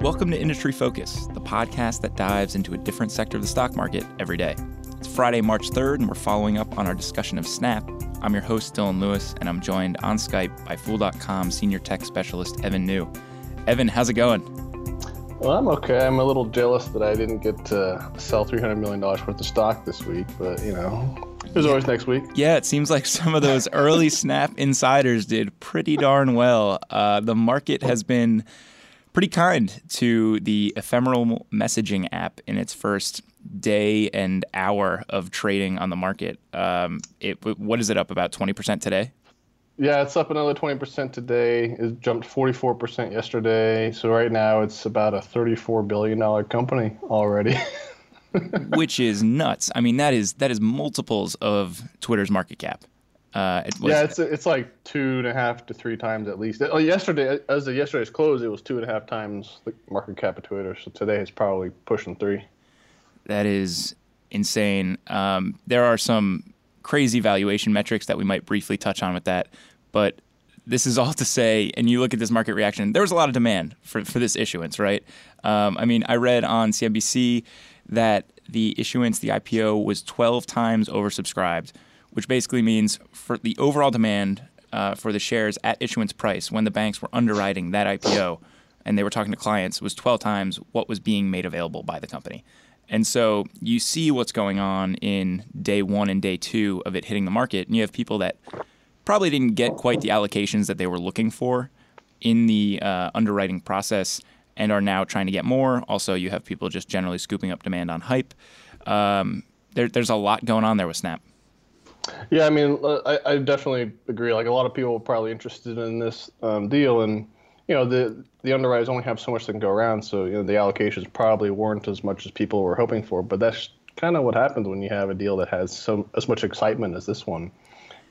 Welcome to Industry Focus, the podcast that dives into a different sector of the stock market every day. It's Friday, March 3rd, and we're following up on our discussion of Snap. I'm your host, Dylan Lewis, and I'm joined on Skype by Fool.com senior tech specialist Evan Niu. Evan, how's it going? Well, I'm okay. I'm a little jealous that I didn't get to sell $300 million worth of stock this week, but you know, there's always next week. Yeah, it seems like some of those early Snap insiders did pretty darn well. Uh, the market has been pretty kind to the ephemeral messaging app in its first day and hour of trading on the market. Um, it, what is it up about 20% today? Yeah, it's up another 20% today. It jumped 44% yesterday. So right now it's about a $34 billion company already. Which is nuts. I mean, that is that is multiples of Twitter's market cap. Uh, it was, yeah, it's it's like two and a half to three times at least. Oh, yesterday, as of yesterday's close, it was two and a half times the market cap of Twitter. So today it's probably pushing three. That is insane. Um, there are some crazy valuation metrics that we might briefly touch on with that, but this is all to say, and you look at this market reaction, there was a lot of demand for, for this issuance, right? Um, I mean, I read on CNBC that the issuance, the IPO, was 12 times oversubscribed which basically means for the overall demand uh, for the shares at issuance price when the banks were underwriting that IPO and they were talking to clients was 12 times what was being made available by the company. And so you see what's going on in day one and day two of it hitting the market, and you have people that probably didn't get quite the allocations that they were looking for in the uh, underwriting process and are now trying to get more. Also, you have people just generally scooping up demand on hype. Um, there, there's a lot going on there with Snap. Yeah, I mean, uh, I, I, definitely agree. Like a lot of people are probably interested in this um, deal, and you know, the the underwriters only have so much that can go around, so you know, the allocations probably weren't as much as people were hoping for. But that's kind of what happens when you have a deal that has so as much excitement as this one.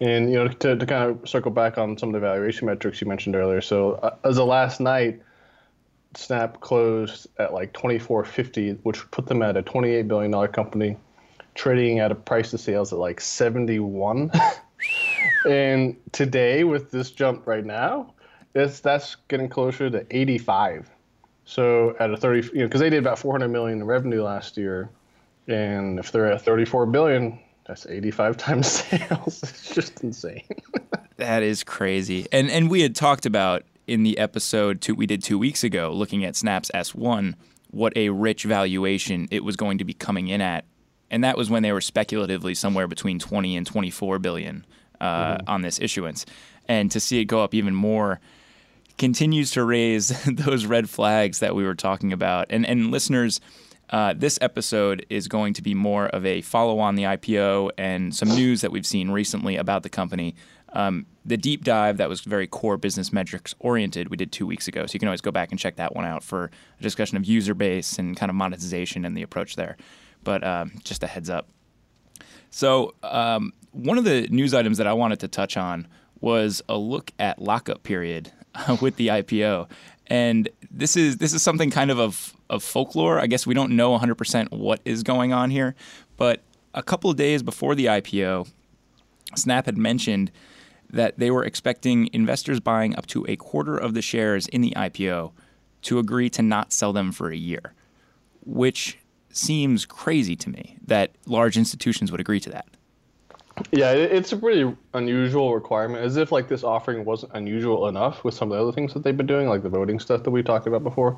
And you know, to, to kind of circle back on some of the valuation metrics you mentioned earlier. So uh, as of last night, Snap closed at like 24.50, which put them at a 28 billion dollar company trading at a price to sales at like 71. and today, with this jump right now, it's, that's getting closer to 85. So at a 30, you know, because they did about 400 million in revenue last year, and if they're at 34 billion, that's 85 times sales. it's just insane. that is crazy. And and we had talked about in the episode two, we did two weeks ago, looking at Snap's S1, what a rich valuation it was going to be coming in at and that was when they were speculatively somewhere between 20 and 24 billion uh, mm-hmm. on this issuance. And to see it go up even more continues to raise those red flags that we were talking about. And and listeners, uh, this episode is going to be more of a follow on the IPO and some news that we've seen recently about the company. Um, the deep dive that was very core business metrics oriented we did two weeks ago. So you can always go back and check that one out for a discussion of user base and kind of monetization and the approach there but um, just a heads up. So, um, one of the news items that I wanted to touch on was a look at lockup period with the IPO. And this is this is something kind of of, of folklore. I guess we don't know 100% what is going on here, but a couple of days before the IPO, Snap had mentioned that they were expecting investors buying up to a quarter of the shares in the IPO to agree to not sell them for a year, which seems crazy to me that large institutions would agree to that. Yeah, it's a pretty unusual requirement. As if like this offering wasn't unusual enough with some of the other things that they've been doing, like the voting stuff that we talked about before.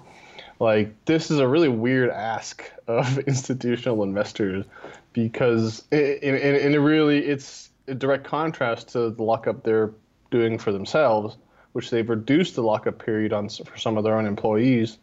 Like this is a really weird ask of institutional investors because it, and, it really it's a direct contrast to the lockup they're doing for themselves, which they've reduced the lockup period on for some of their own employees,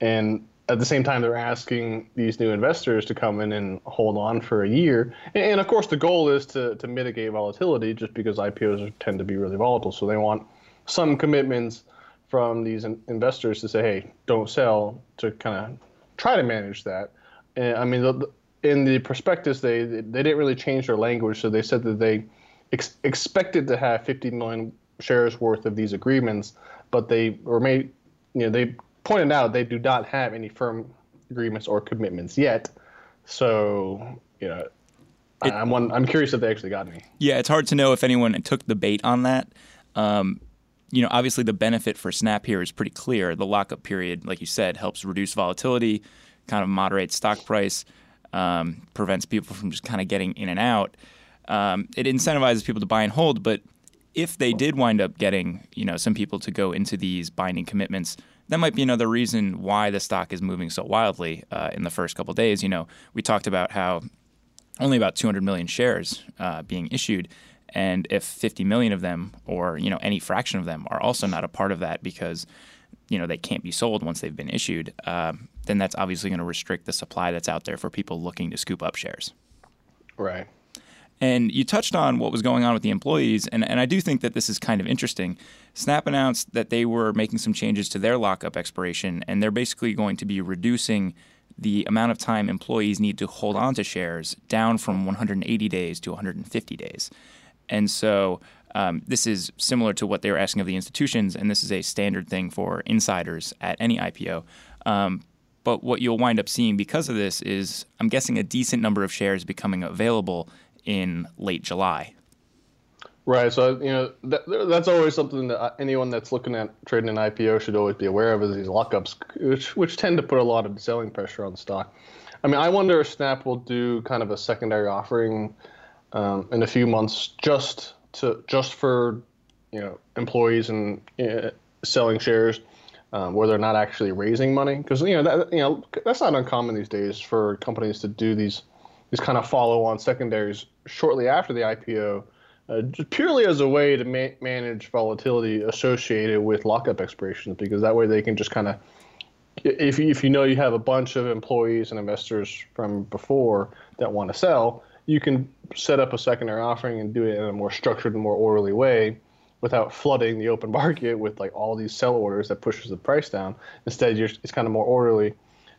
and at the same time, they're asking these new investors to come in and hold on for a year. And, of course, the goal is to, to mitigate volatility just because IPOs tend to be really volatile. So they want some commitments from these in- investors to say, hey, don't sell to kind of try to manage that. And I mean, the, in the prospectus, they, they didn't really change their language. So they said that they ex- expected to have 50 million shares worth of these agreements, but they made, you know, they pointed out, they do not have any firm agreements or commitments yet. So, you know, it, I'm one, I'm curious if they actually got any. Yeah, it's hard to know if anyone took the bait on that. Um, you know, obviously the benefit for Snap here is pretty clear. The lockup period, like you said, helps reduce volatility, kind of moderates stock price, um, prevents people from just kind of getting in and out. Um, it incentivizes people to buy and hold, but if they did wind up getting, you know, some people to go into these binding commitments, that might be another reason why the stock is moving so wildly uh, in the first couple days. You know, we talked about how only about 200 million shares uh, being issued, and if 50 million of them, or you know, any fraction of them, are also not a part of that because you know they can't be sold once they've been issued, uh, then that's obviously going to restrict the supply that's out there for people looking to scoop up shares. Right. And you touched on what was going on with the employees, and, and I do think that this is kind of interesting. Snap announced that they were making some changes to their lockup expiration, and they're basically going to be reducing the amount of time employees need to hold on to shares down from 180 days to 150 days. And so um, this is similar to what they were asking of the institutions, and this is a standard thing for insiders at any IPO. Um, but what you'll wind up seeing because of this is, I'm guessing, a decent number of shares becoming available in late July. Right. So you know that, that's always something that anyone that's looking at trading an IPO should always be aware of is these lockups, which which tend to put a lot of selling pressure on stock. I mean, I wonder if Snap will do kind of a secondary offering um, in a few months just to just for you know employees and uh, selling shares. Um, where they're not actually raising money, because you know that you know that's not uncommon these days for companies to do these these kind of follow-on secondaries shortly after the IPO, uh, purely as a way to ma- manage volatility associated with lockup expirations, because that way they can just kind of, if if you know you have a bunch of employees and investors from before that want to sell, you can set up a secondary offering and do it in a more structured and more orderly way without flooding the open market with like all these sell orders that pushes the price down. Instead, it's kind of more orderly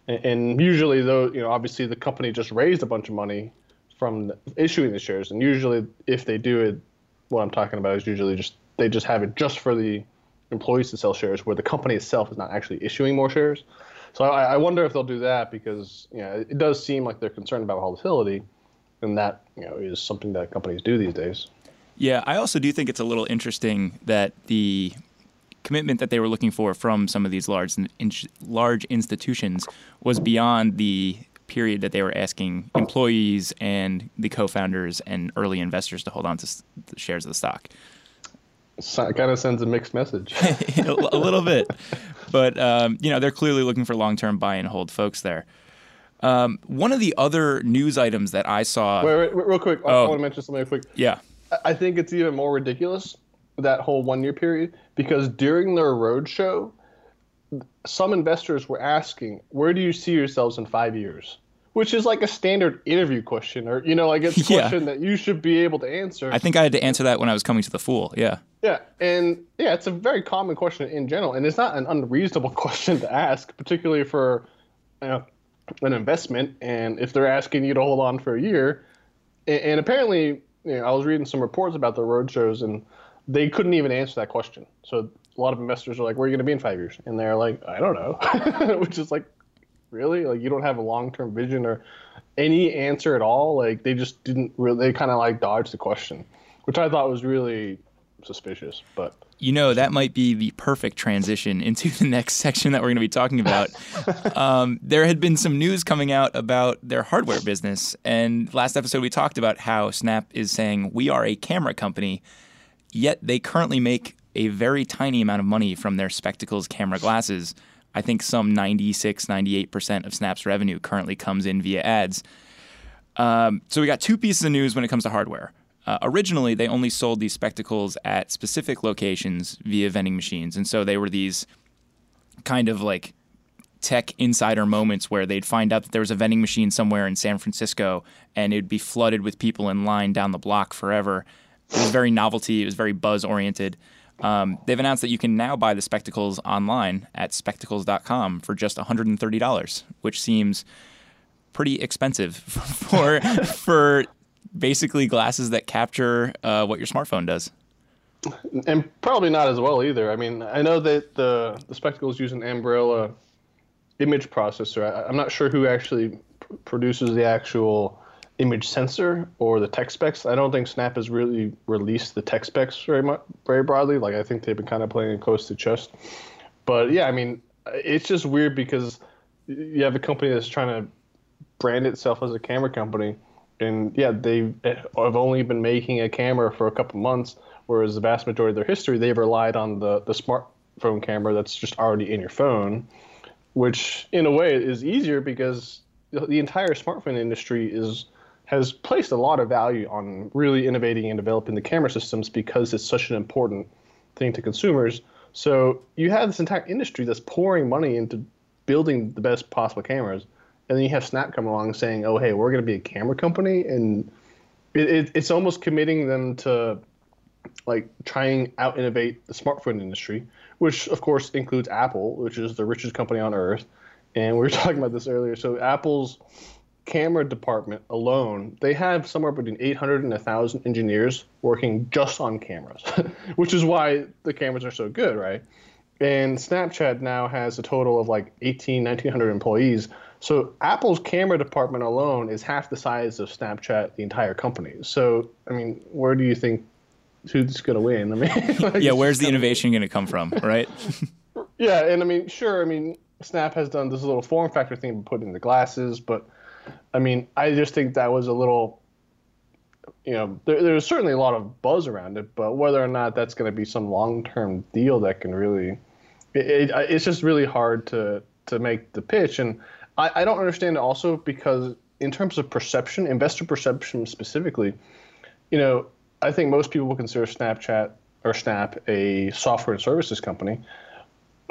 and, usually, though, you know, obviously the company just raised a bunch of money from the, issuing the shares, and usually, if they do it, what I'm talking about is usually just they just have it just for the employees to sell shares, where the company itself is not actually issuing more shares. So I, I wonder if they'll do that because you know it does seem like they're concerned about volatility, and that you know is something that companies do these days. Yeah, I also do think it's a little interesting that the commitment that they were looking for from some of these large in, large institutions was beyond the period that they were asking employees and the co-founders and early investors to hold on to the shares of the stock. So it kind of sends a mixed message. a little bit, but um, you know they're clearly looking for long-term buy and hold folks there. Um, one of the other news items that I saw. Wait, wait, real quick. Oh, I want to mention something quick. Yeah. I think it's even more ridiculous that whole one year period because during their roadshow, some investors were asking, "Where do you see yourselves in five years?" Which is like a standard interview question, or you know, like it's a yeah. question that you should be able to answer. I think I had to answer that when I was coming to the Fool. Yeah. Yeah, and yeah, it's a very common question in general, and it's not an unreasonable question to ask, particularly for you know, an investment. And if they're asking you to hold on for a year, and, and apparently, you know, I was reading some reports about the roadshows and they couldn't even answer that question. So a lot of investors are like, "Where are you going to be in five years?" And they're like, "I don't know," which is like, really, like you don't have a long-term vision or any answer at all. Like they just didn't really. They kind of like dodged the question, which I thought was really suspicious. But you know that might be the perfect transition into the next section that we're going to be talking about. um, there had been some news coming out about their hardware business, and last episode we talked about how Snap is saying we are a camera company Yet they currently make a very tiny amount of money from their spectacles camera glasses. I think some 96, 98% of Snap's revenue currently comes in via ads. Um, so we got two pieces of news when it comes to hardware. Uh, originally, they only sold these spectacles at specific locations via vending machines. And so they were these kind of like tech insider moments where they'd find out that there was a vending machine somewhere in San Francisco and it'd be flooded with people in line down the block forever. It was very novelty. It was very buzz oriented. Um, they've announced that you can now buy the spectacles online at spectacles.com for just $130, which seems pretty expensive for for basically glasses that capture uh, what your smartphone does. And probably not as well either. I mean, I know that the the spectacles use an Ambarella image processor. I, am not sure who actually pr- produces the actual image sensor or the tech specs. I don't think Snap has really released the tech specs very much very broadly. Like I think they've been kind of playing it close to chest. But yeah, I mean, it's just weird because you have a company that's trying to brand itself as a camera company, and yeah, they have only been making a camera for a couple months, whereas the vast majority of their history they've relied on the the smartphone camera that's just already in your phone, which in a way is easier because the entire smartphone industry is has placed a lot of value on really innovating and developing the camera systems because it's such an important thing to consumers. So you have this entire industry that's pouring money into building the best possible cameras, and then you have Snap come along saying, "Oh, hey, we're going to be a camera company," and it, it, it's almost committing them to like trying out innovate the smartphone industry, which of course includes Apple, which is the richest company on earth. And we were talking about this earlier. So Apple's camera department alone, they have somewhere between 800 and 1,000 engineers working just on cameras, which is why the cameras are so good, right? And Snapchat now has a total of like 18, 1,900 employees. So Apple's camera department alone is half the size of Snapchat, the entire company. So, I mean, where do you think who's going to win? I mean, like, yeah, where's the innovation going to come from, right? yeah, and I mean, sure, I mean, Snap has done this little form factor thing, put in the glasses, but I mean, I just think that was a little, you know, there, there's certainly a lot of buzz around it, but whether or not that's going to be some long term deal that can really, it, it, it's just really hard to to make the pitch, and I, I don't understand also because in terms of perception, investor perception specifically, you know, I think most people will consider Snapchat or Snap a software and services company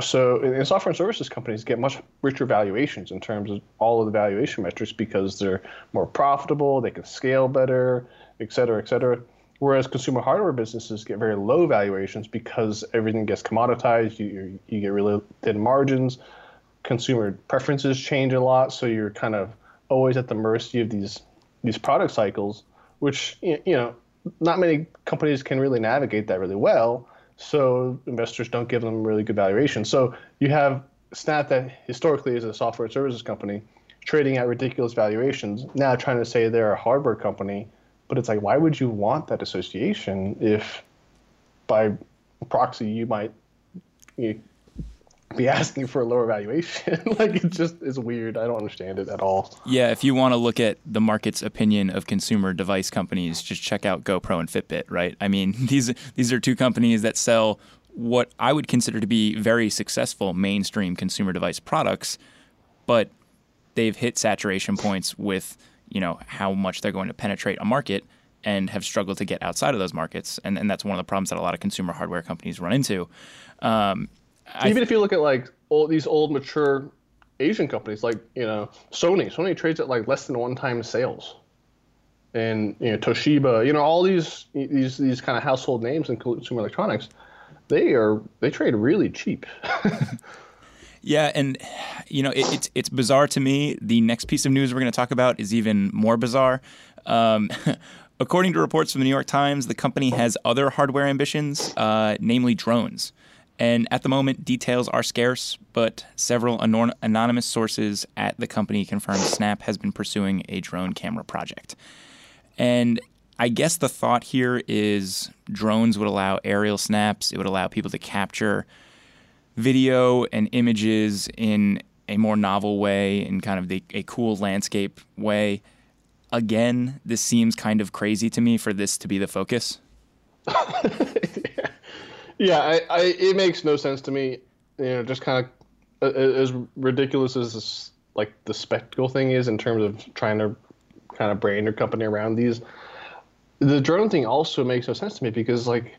so and software and services companies get much richer valuations in terms of all of the valuation metrics because they're more profitable, they can scale better, et cetera, et cetera. Whereas consumer hardware businesses get very low valuations because everything gets commoditized, you, you get really thin margins, consumer preferences change a lot, so you're kind of always at the mercy of these these product cycles, which you know not many companies can really navigate that really well so investors don't give them really good valuation. So you have Snap that historically is a software services company trading at ridiculous valuations, now trying to say they're a hardware company, but it's like why would you want that association if by proxy you might you be asking for a lower valuation. like it just is weird. I don't understand it at all. Yeah, if you want to look at the market's opinion of consumer device companies, just check out GoPro and Fitbit, right? I mean, these these are two companies that sell what I would consider to be very successful mainstream consumer device products, but they've hit saturation points with, you know, how much they're going to penetrate a market and have struggled to get outside of those markets. And, and that's one of the problems that a lot of consumer hardware companies run into. Um, even if you look at like all these old mature Asian companies, like you know Sony, Sony trades at like less than one time sales, and you know Toshiba, you know all these these these kind of household names in consumer electronics, they are they trade really cheap. Yeah, and you know it, it's it's bizarre to me. The next piece of news we're going to talk about is even more bizarre. Um, according to reports from the New York Times, the company has other hardware ambitions, uh, namely drones. And at the moment, details are scarce, but several anon- anonymous sources at the company confirmed Snap has been pursuing a drone camera project. And I guess the thought here is drones would allow aerial snaps, it would allow people to capture video and images in a more novel way, in kind of the, a cool landscape way. Again, this seems kind of crazy to me for this to be the focus. Yeah, I, I, it makes no sense to me. You know, just kind of as ridiculous as this, like the spectacle thing is in terms of trying to kind of brand your company around these. The drone thing also makes no sense to me because like,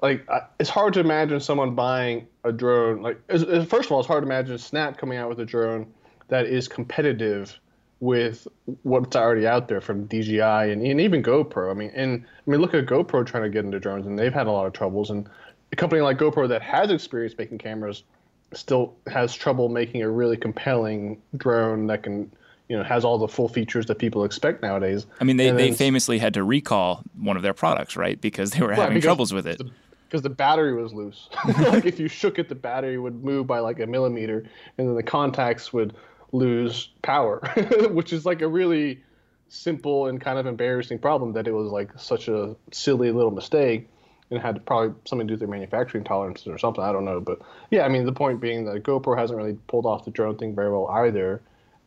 like it's hard to imagine someone buying a drone. Like, first of all, it's hard to imagine Snap coming out with a drone that is competitive with what's already out there from DJI and, and even GoPro. I mean, and I mean, look at GoPro trying to get into drones, and they've had a lot of troubles. And a company like GoPro that has experience making cameras still has trouble making a really compelling drone that can you know has all the full features that people expect nowadays. I mean, they, they famously had to recall one of their products, right? Because they were right, having troubles with it. because the battery was loose. like if you shook it, the battery would move by like a millimeter, and then the contacts would lose power, which is like a really simple and kind of embarrassing problem that it was like such a silly little mistake and had probably something to do with their manufacturing tolerances or something. I don't know, but yeah, I mean the point being that GoPro hasn't really pulled off the drone thing very well either,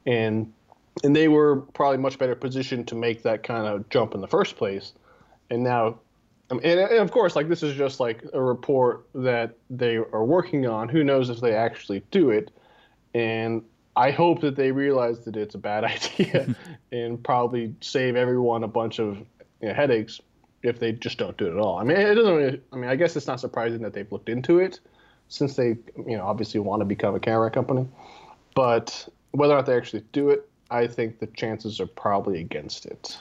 and and they were probably much better positioned to make that kind of jump in the first place, and now. and, and of course, like this is just like a report that they are working on. Who knows if they actually do it? And I hope that they realize that it's a bad idea and probably save everyone a bunch of you know, headaches if they just don't do it at all. I mean, it doesn't. Really, I mean, I guess it's not surprising that they've looked into it since they, you know, obviously want to become a camera company. But whether or not they actually do it, I think the chances are probably against it.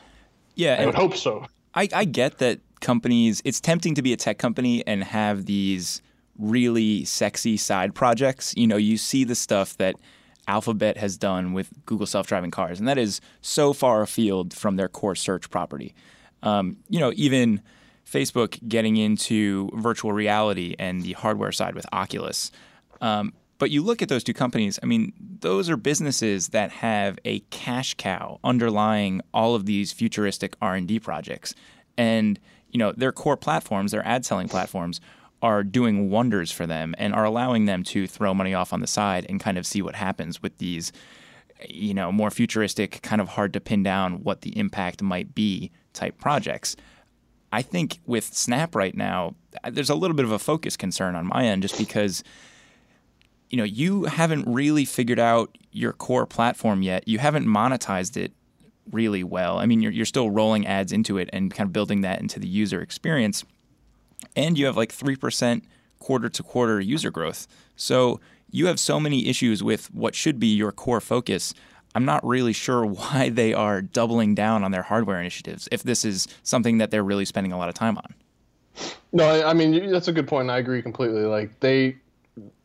Yeah, I would hope so. I, I get that companies. It's tempting to be a tech company and have these really sexy side projects. You know, you see the stuff that Alphabet has done with Google self-driving cars, and that is so far afield from their core search property. Um, you know, even Facebook getting into virtual reality and the hardware side with Oculus. Um, but you look at those two companies, I mean, those are businesses that have a cash cow underlying all of these futuristic R&D projects. And, you know, their core platforms, their ad selling platforms are doing wonders for them and are allowing them to throw money off on the side and kind of see what happens with these you know, more futuristic, kind of hard to pin down what the impact might be type projects. I think with Snap right now, there's a little bit of a focus concern on my end just because you know, you haven't really figured out your core platform yet. You haven't monetized it really well. I mean, you're, you're still rolling ads into it and kind of building that into the user experience. And you have like 3% quarter to quarter user growth. So you have so many issues with what should be your core focus. I'm not really sure why they are doubling down on their hardware initiatives if this is something that they're really spending a lot of time on. No, I mean that's a good point. I agree completely. Like they,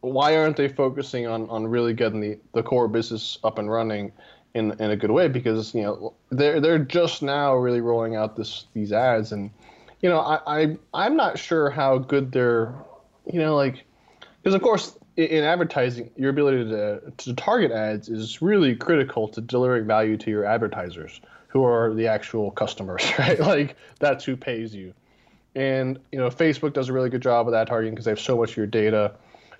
why aren't they focusing on, on really getting the, the core business up and running in in a good way? Because you know they're they're just now really rolling out this these ads, and you know I, I I'm not sure how good they're, you know like, because of course in advertising, your ability to, to target ads is really critical to delivering value to your advertisers, who are the actual customers, right? Like that's who pays you. And you know, Facebook does a really good job of that targeting because they have so much of your data.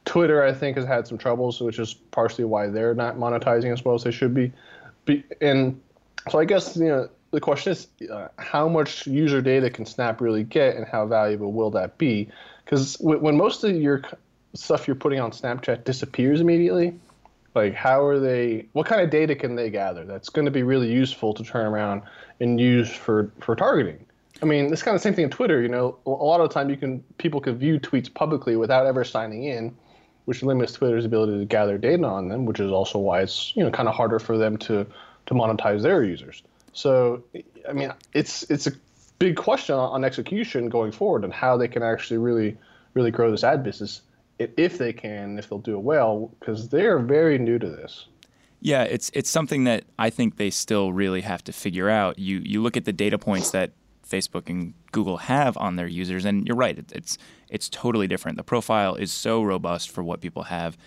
Twitter, I think, has had some troubles, which is partially why they're not monetizing as well as they should be. be and so, I guess you know, the question is, uh, how much user data can Snap really get, and how valuable will that be? Because when most of your stuff you're putting on Snapchat disappears immediately? Like, how are they? What kind of data can they gather that's going to be really useful to turn around and use for for targeting? I mean, it's kind of the same thing in Twitter. You know, a lot of the time you can people can view tweets publicly without ever signing in, which limits Twitter's ability to gather data on them, which is also why it's you know kind of harder for them to to monetize their users. So, I mean, it's it's a big question on execution going forward and how they can actually really really grow this ad business if they can, if they'll do it well, because they're very new to this. Yeah, it's it's something that I think they still really have to figure out. You you look at the data points that Facebook and Google have on their users, and you're right. It, it's it's totally different. The profile is so robust for what people have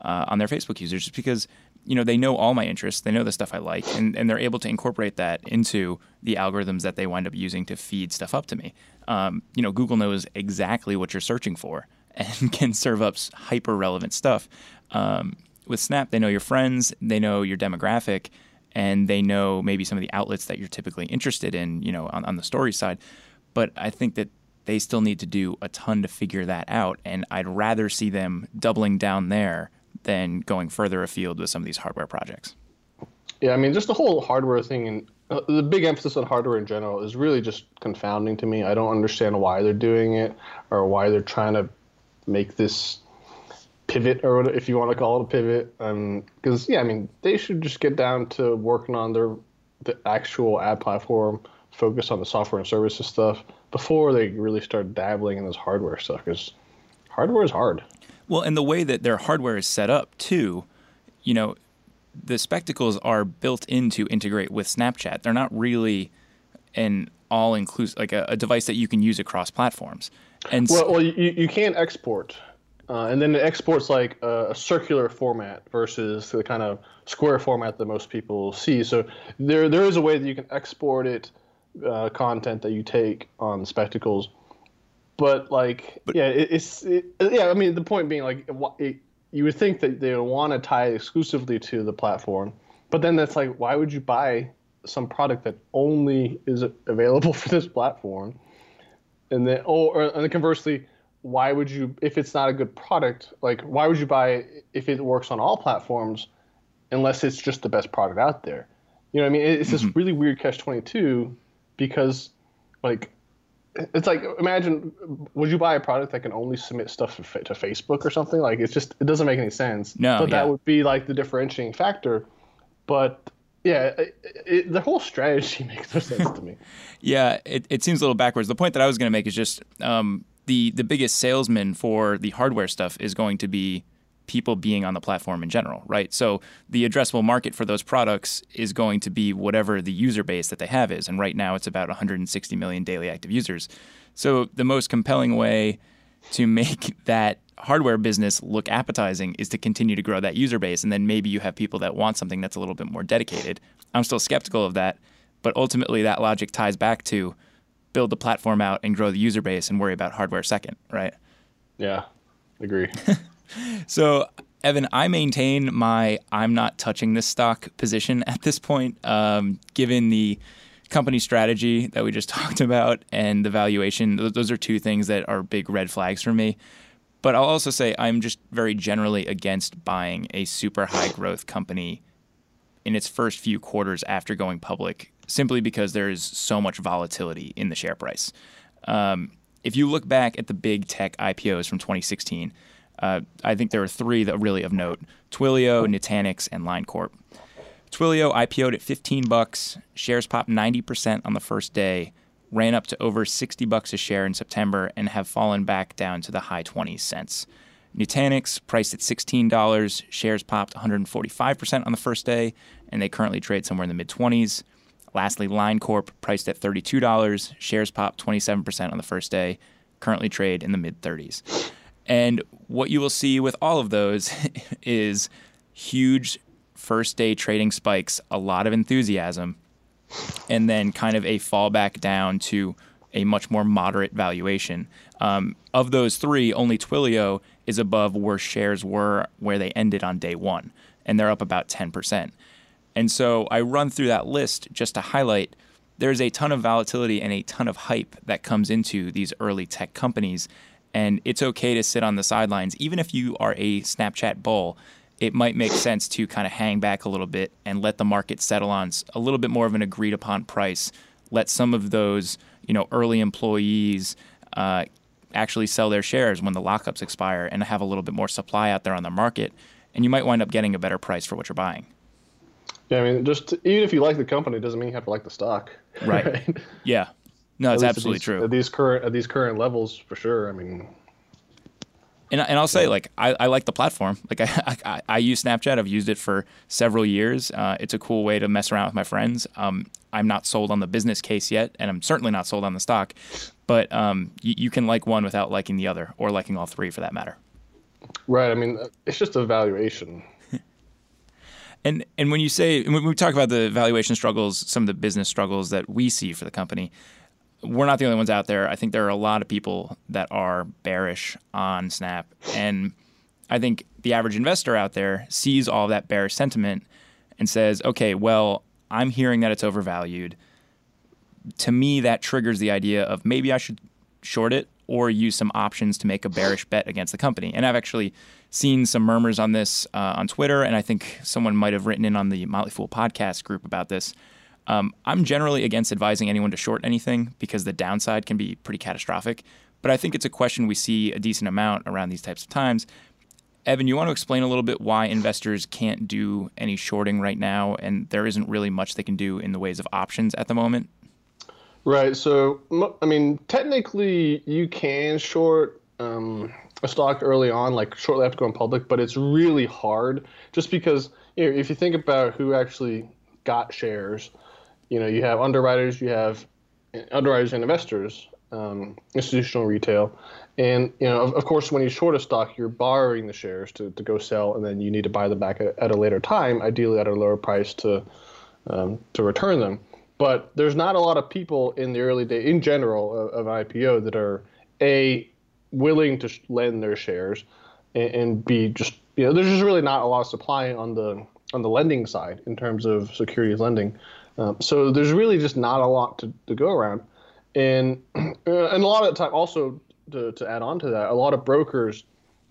uh, on their Facebook users, just because you know they know all my interests, they know the stuff I like, and, and they're able to incorporate that into the algorithms that they wind up using to feed stuff up to me. Um, you know, Google knows exactly what you're searching for and can serve up hyper relevant stuff. Um, with Snap, they know your friends, they know your demographic, and they know maybe some of the outlets that you're typically interested in, you know, on, on the story side. But I think that they still need to do a ton to figure that out. And I'd rather see them doubling down there than going further afield with some of these hardware projects. Yeah, I mean, just the whole hardware thing and uh, the big emphasis on hardware in general is really just confounding to me. I don't understand why they're doing it or why they're trying to make this pivot or whatever, if you want to call it a pivot because um, yeah i mean they should just get down to working on their the actual ad platform focus on the software and services stuff before they really start dabbling in this hardware stuff because hardware is hard. Well and the way that their hardware is set up too you know the spectacles are built in to integrate with snapchat. They're not really an all inclusive like a, a device that you can use across platforms and well, well you, you can't export uh, and then it exports like a, a, circular format versus the kind of square format that most people see. So there there is a way that you can export it uh, content that you take on spectacles, but like but, yeah, it, it's it, yeah. I mean the point being like it, you would think that they would want to tie exclusively to the platform, but then that's like why would you buy some product that only is available for this platform, and then oh or and conversely why would you if it's not a good product like why would you buy it if it works on all platforms unless it's just the best product out there? You know what i mean? It's this mm-hmm. really weird catch 22 because like it's like imagine would you buy a product that can only submit stuff to, to facebook or something? Like it's just it doesn't make any sense. No but yeah. that would be like the differentiating factor. But yeah, it, it, the whole strategy makes no sense to me. yeah, it, it seems a little backwards. The point that I was going to make is just um, the the biggest salesman for the hardware stuff is going to be people being on the platform in general, right? So the addressable market for those products is going to be whatever the user base that they have is, and right now it's about 160 million daily active users. So the most compelling way to make that hardware business look appetizing is to continue to grow that user base, and then maybe you have people that want something that's a little bit more dedicated. I'm still skeptical of that, but ultimately that logic ties back to build the platform out and grow the user base and worry about hardware second, right? Yeah, agree. so, Evan, I maintain my I'm not touching this stock position at this point, um, given the company strategy that we just talked about and the valuation. Those are two things that are big red flags for me. But I'll also say I'm just very generally against buying a super high growth company in its first few quarters after going public simply because there is so much volatility in the share price. Um, if you look back at the big tech IPOs from 2016, uh, I think there are three that really of note: Twilio, Nutanix, and LineCorp. Twilio IPO'd at 15 bucks. Shares popped 90% on the first day, ran up to over 60 bucks a share in September, and have fallen back down to the high 20 cents. Nutanix priced at $16. Shares popped 145% on the first day, and they currently trade somewhere in the mid 20s. Lastly, LineCorp priced at $32. Shares popped 27% on the first day, currently trade in the mid 30s. And what you will see with all of those is huge first day trading spikes, a lot of enthusiasm, and then kind of a fallback down to a much more moderate valuation. Um, of those three, only Twilio is above where shares were where they ended on day one, and they're up about 10%. And so I run through that list just to highlight there's a ton of volatility and a ton of hype that comes into these early tech companies. And it's okay to sit on the sidelines. Even if you are a Snapchat bull, it might make sense to kind of hang back a little bit and let the market settle on a little bit more of an agreed upon price. Let some of those, you know, early employees uh, actually sell their shares when the lockups expire and have a little bit more supply out there on the market. And you might wind up getting a better price for what you're buying. Yeah, I mean, just even if you like the company, doesn't mean you have to like the stock. Right. right? Yeah. No, it's absolutely these, true. At these current at these current levels, for sure. I mean, and, and I'll say like I, I like the platform. Like I, I, I use Snapchat. I've used it for several years. Uh, it's a cool way to mess around with my friends. Um, I'm not sold on the business case yet, and I'm certainly not sold on the stock. But um, you, you can like one without liking the other, or liking all three for that matter. Right. I mean, it's just a valuation. And and when you say when we talk about the valuation struggles, some of the business struggles that we see for the company, we're not the only ones out there. I think there are a lot of people that are bearish on Snap, and I think the average investor out there sees all that bearish sentiment and says, "Okay, well, I'm hearing that it's overvalued." To me, that triggers the idea of maybe I should short it or use some options to make a bearish bet against the company. And I've actually seen some murmurs on this uh, on Twitter, and I think someone might have written in on the Motley Fool podcast group about this. Um, I'm generally against advising anyone to short anything because the downside can be pretty catastrophic. But I think it's a question we see a decent amount around these types of times. Evan, you want to explain a little bit why investors can't do any shorting right now, and there isn't really much they can do in the ways of options at the moment? Right. So, I mean, technically, you can short um, a stock early on, like shortly after going public, but it's really hard just because you know, if you think about who actually got shares, you know, you have underwriters, you have underwriters and investors, um, institutional retail. And you know, of, of, course, when you short a stock, you're borrowing the shares to, to go sell, and then you need to buy them back at, at a later time, ideally at a lower price to um, to return them. But there's not a lot of people in the early day, in general, of, of IPO that are a willing to lend their shares, and, and b just you know, there's just really not a lot of supply on the on the lending side in terms of securities lending. Um, so there's really just not a lot to, to go around, and uh, and a lot of the time also to, to add on to that, a lot of brokers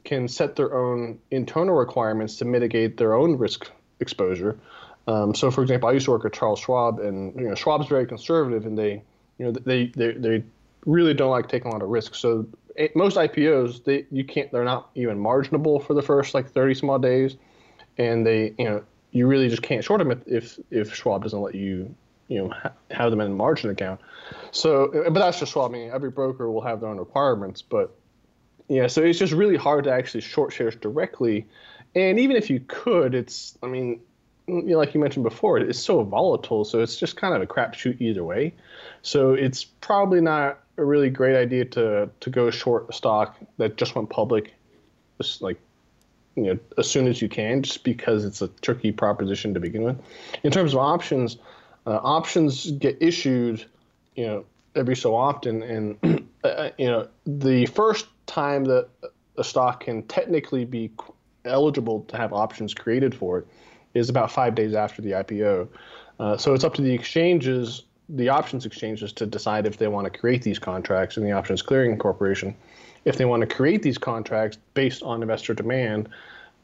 can set their own internal requirements to mitigate their own risk exposure. Um, so, for example, I used to work at Charles Schwab, and you know, Schwab's very conservative, and they, you know, they they they really don't like taking a lot of risks. So, it, most IPOs, they you can't, they're not even marginable for the first like 30 small days, and they, you know, you really just can't short them if if, if Schwab doesn't let you, you know, ha- have them in a margin account. So, uh, but that's just Schwab. I mean, every broker will have their own requirements, but yeah, so it's just really hard to actually short shares directly. And even if you could, it's, I mean, you know, like you mentioned before, it's so volatile, so it's just kind of a crapshoot either way. So it's probably not a really great idea to to go short a stock that just went public, just like you know as soon as you can, just because it's a tricky proposition to begin with. In terms of options, uh, options get issued, you know, every so often, and uh, you know the first time that a stock can technically be eligible to have options created for it is about five days after the IPO. Uh, so it's up to the exchanges, the options exchanges, to decide if they want to create these contracts in the Options Clearing Corporation. If they want to create these contracts based on investor demand,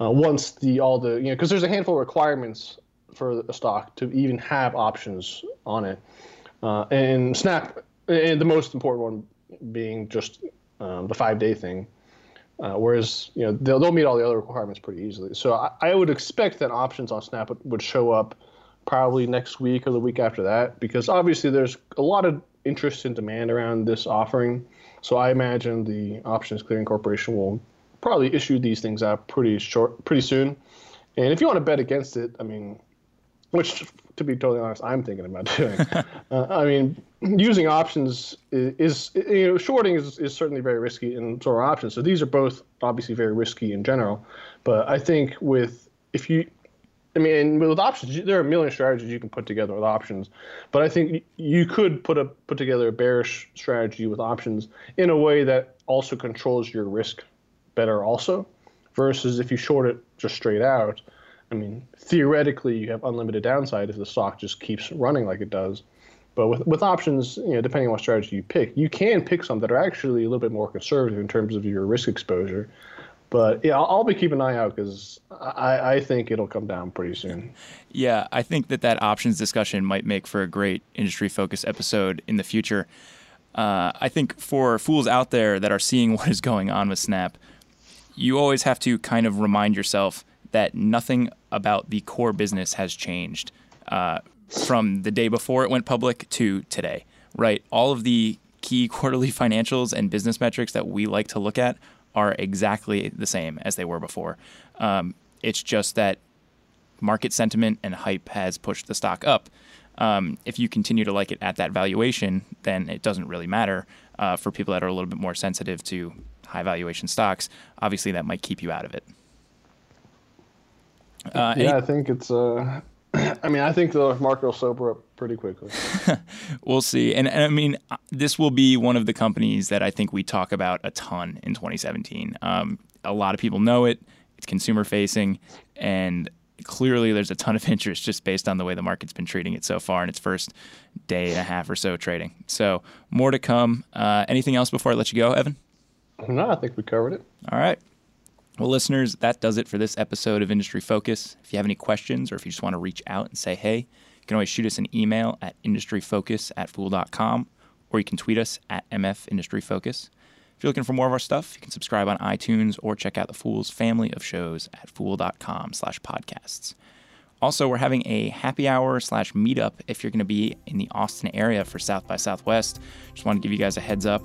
uh, once the all the you know because there's a handful of requirements for a stock to even have options on it, uh, and Snap and the most important one being just um, the five day thing. Uh, whereas you know they'll, they'll meet all the other requirements pretty easily. So I, I would expect that options on Snap would show up probably next week or the week after that because obviously there's a lot of interest and demand around this offering. So I imagine the Options Clearing Corporation will probably issue these things out pretty short, pretty soon. And if you want to bet against it, I mean, which to be totally honest, I'm thinking about doing. uh, I mean, using options is, is, you know shorting is, is certainly very risky in sort of options. So these are both obviously very risky in general. But I think with if you I mean, with options, there are a million strategies you can put together with options, but I think you could put a put together a bearish strategy with options in a way that also controls your risk better, also, versus if you short it just straight out. I mean, theoretically, you have unlimited downside if the stock just keeps running like it does. But with, with options, you know, depending on what strategy you pick, you can pick some that are actually a little bit more conservative in terms of your risk exposure. But yeah, I'll, I'll be keeping an eye out because I, I think it'll come down pretty soon. Yeah, I think that that options discussion might make for a great industry focused episode in the future. Uh, I think for fools out there that are seeing what is going on with Snap, you always have to kind of remind yourself that nothing about the core business has changed uh, from the day before it went public to today, right? All of the key quarterly financials and business metrics that we like to look at are exactly the same as they were before. Um, it's just that market sentiment and hype has pushed the stock up. Um, if you continue to like it at that valuation, then it doesn't really matter uh, for people that are a little bit more sensitive to high valuation stocks. Obviously, that might keep you out of it. Uh, yeah, any- I think it's. Uh, I mean, I think the market will sober up pretty quickly. we'll see, and, and, I mean, this will be one of the companies that I think we talk about a ton in 2017. Um, a lot of people know it. It's consumer facing, and clearly there's a ton of interest just based on the way the market's been treating it so far in its first day and a half or so trading. So more to come. Uh, anything else before I let you go, Evan? No, I think we covered it. All right. Well, listeners, that does it for this episode of Industry Focus. If you have any questions or if you just want to reach out and say hey, you can always shoot us an email at industryfocus at fool.com or you can tweet us at MF Industry Focus. If you're looking for more of our stuff, you can subscribe on iTunes or check out the Fool's family of shows at fool.com slash podcasts. Also, we're having a happy hour slash meetup if you're going to be in the Austin area for South by Southwest. Just want to give you guys a heads up.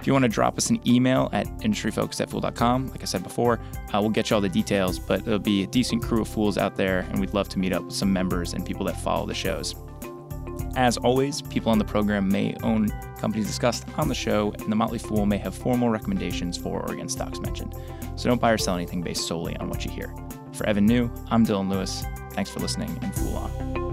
If you want to drop us an email at industryfocus@fool.com, like I said before, uh, we'll get you all the details, but there'll be a decent crew of fools out there, and we'd love to meet up with some members and people that follow the shows. As always, people on the program may own companies discussed on the show, and the Motley Fool may have formal recommendations for or against stocks mentioned. So don't buy or sell anything based solely on what you hear. For Evan Niu, I'm Dylan Lewis. Thanks for listening and Fool On.